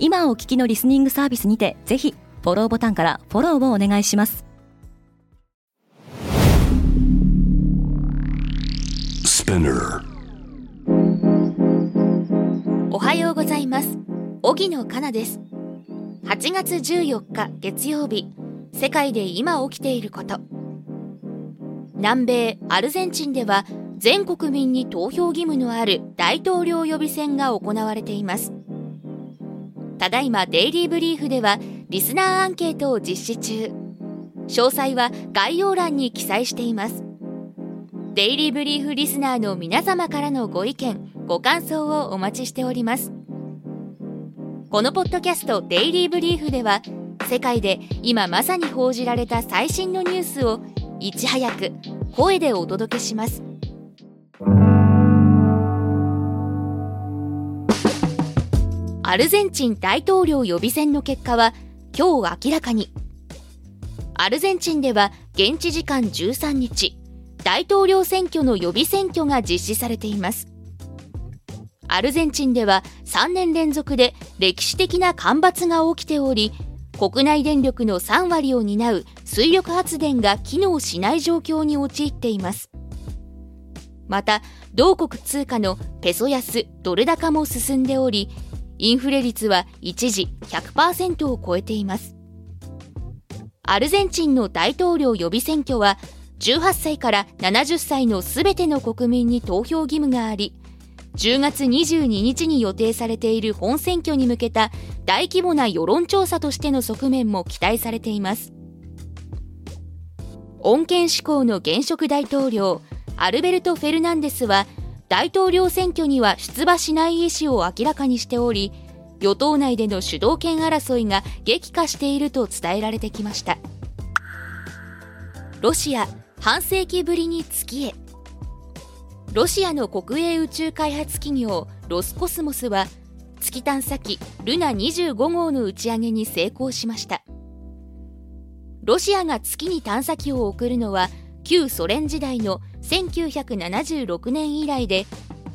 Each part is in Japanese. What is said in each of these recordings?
今お聞きのリスニングサービスにてぜひフォローボタンからフォローをお願いします。おはようございます。荻野かなです。8月14日月曜日。世界で今起きていること。南米アルゼンチンでは全国民に投票義務のある大統領予備選が行われていますただいまデイリーブリーフではリスナーアンケートを実施中。詳細は概要欄に記載しています。デイリーブリーフリスナーの皆様からのご意見ご感想をお待ちしております。このポッドキャストデイリーブリーフでは世界で今まさに報じられた最新のニュースをいち早く声でお届けします。アルゼンチン大統領予備選の結果は今日明らかに。アルゼンチンでは現地時間13日大統領選挙の予備選挙が実施されています。アルゼンチンでは3年連続で歴史的な干ばつが起きており国内電力の3割を担う水力発電が機能しない状況に陥っています。また同国通貨のペソ安ドル高も進んでおりインフレ率は一時100%を超えています。アルゼンチンの大統領予備選挙は18歳から70歳のすべての国民に投票義務があり10月22日に予定されている本選挙に向けた大規模な世論調査としての側面も期待されています。穏健志向の現職大統領アルベルト・フェルナンデスは大統領選挙には出馬しない意思を明らかにしており与党内での主導権争いが激化していると伝えられてきました。ロシア半世紀ぶりに月へ。ロシアの国営宇宙開発企業ロスコスモスは月探査機ルナ25号の打ち上げに成功しました。ロシアが月に探査機を送るのは旧ソ連時代の1976年以来で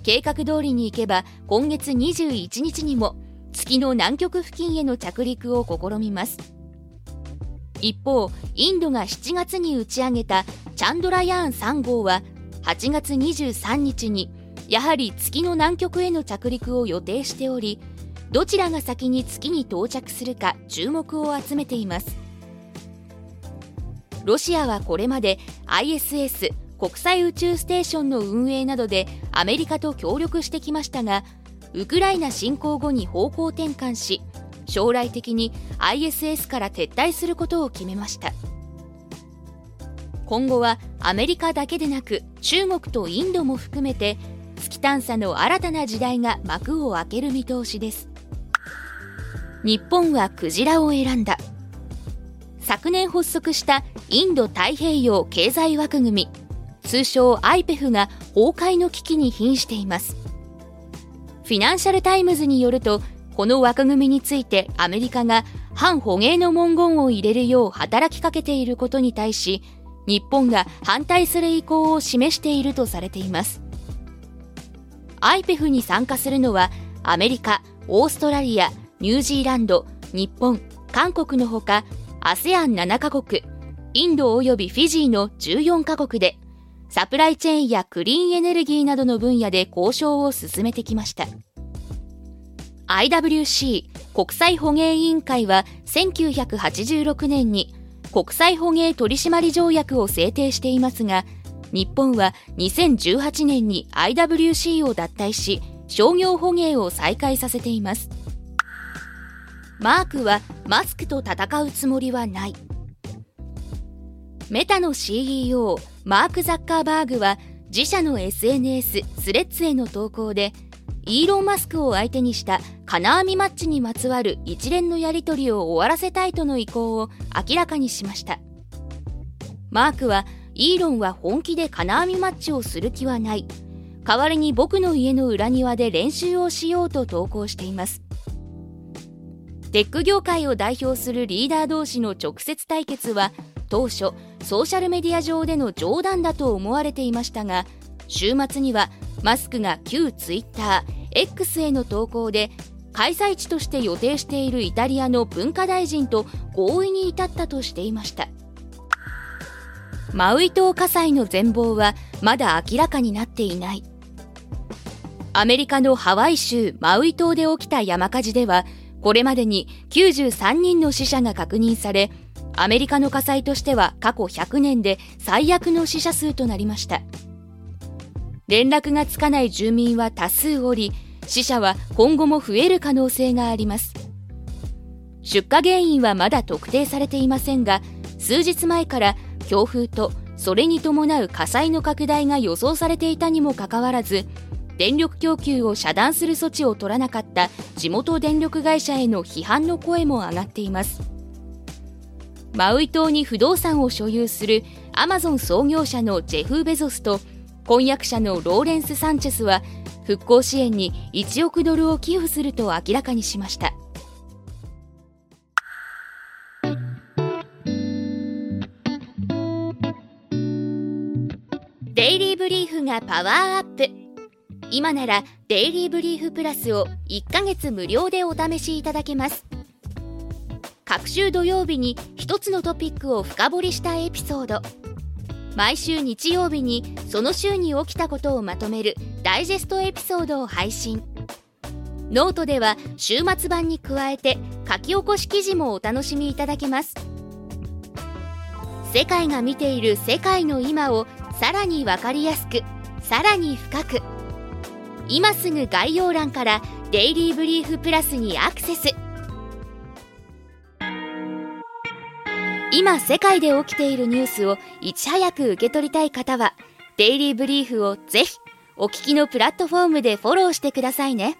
計画通りに行けば今月21日にも月の南極付近への着陸を試みます。一方インドが7月に打ち上げたチャンドラヤーン3号は8月23日にやはり月の南極への着陸を予定しておりどちらが先に月に到着するか注目を集めています。ロシアはこれまで ISS 国際宇宙ステーションの運営などでアメリカと協力してきましたがウクライナ侵攻後に方向転換し将来的に ISS から撤退することを決めました。今後はアメリカだけでなく中国とインドも含めて月探査の新たな時代が幕を開ける見通しです。日本はクジラを選んだ。昨年発足したインド太平洋経済枠組み。通称 IPEF が崩壊の危機に瀕しています。フィナンシャル・タイムズによるとこの枠組みについてアメリカが反捕鯨の文言を入れるよう働きかけていることに対し日本が反対する意向を示しているとされています。IPEF に参加するのはアメリカオーストラリアニュージーランド日本韓国のほか ASEAN7 カ国インド及びフィジーの14カ国でサプライチェーンやクリーンエネルギーなどの分野で交渉を進めてきました。IWC 国際捕鯨委員会は1986年に国際捕鯨取締条約を制定していますが日本は2018年に IWC を脱退し商業捕鯨を再開させています。マークはマスクと戦うつもりはない。メタの CEO マーク・ザッカーバーグは自社の SNS スレッズへの投稿でイーロン・マスクを相手にした金網マッチにまつわる一連のやり取りを終わらせたいとの意向を明らかにしました。マークはイーロンは本気で金網マッチをする気はない。代わりに僕の家の裏庭で練習をしようと投稿しています。テック業界を代表するリーダー同士の直接対決は当初ソーシャルメディア上での冗談だと思われていましたが週末にはマスクが旧ツイッター X への投稿で開催地として予定しているイタリアの文化大臣と合意に至ったとしていました。マウイ島火災の全貌はまだ明らかになっていない。アメリカのハワイ州マウイ島で起きた山火事ではこれまでに93人の死者が確認されアメリカの火災としては過去100年で最悪の死者数となりました。連絡がつかない住民は多数おり死者は今後も増える可能性があります。出火原因はまだ特定されていませんが数日前から強風とそれに伴う火災の拡大が予想されていたにもかかわらず電力供給を遮断する措置を取らなかった地元電力会社への批判の声も上がっています。マウイ島に不動産を所有するアマゾン創業者のジェフ・ベゾスと婚約者のローレンス・サンチェスは復興支援に1億ドルを寄付すると明らかにしました。デイリーブリーフがパワーアップ。今ならデイリーブリーフプラスを1ヶ月無料でお試しいただけます。各週土曜日に1つのトピックを深掘りしたエピソード。毎週日曜日にその週に起きたことをまとめるダイジェストエピソードを配信。ノートでは週末版に加えて書き起こし記事もお楽しみいただけます。世界が見ている世界の今をさらに分かりやすくさらに深く。今すぐ概要欄からデイリーブリーフプラスにアクセス。今世界で起きているニュースをいち早く受け取りたい方はデイリーブリーフをぜひお聞きのプラットフォームでフォローしてくださいね。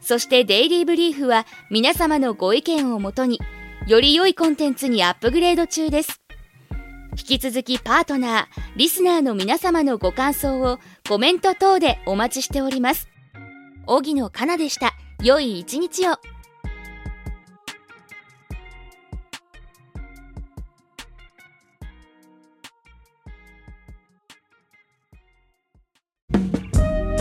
そしてデイリーブリーフは皆様のご意見をもとにより良いコンテンツにアップグレード中です。引き続きパートナーリスナーの皆様のご感想をコメント等でお待ちしております。荻野かなでした。良い一日を。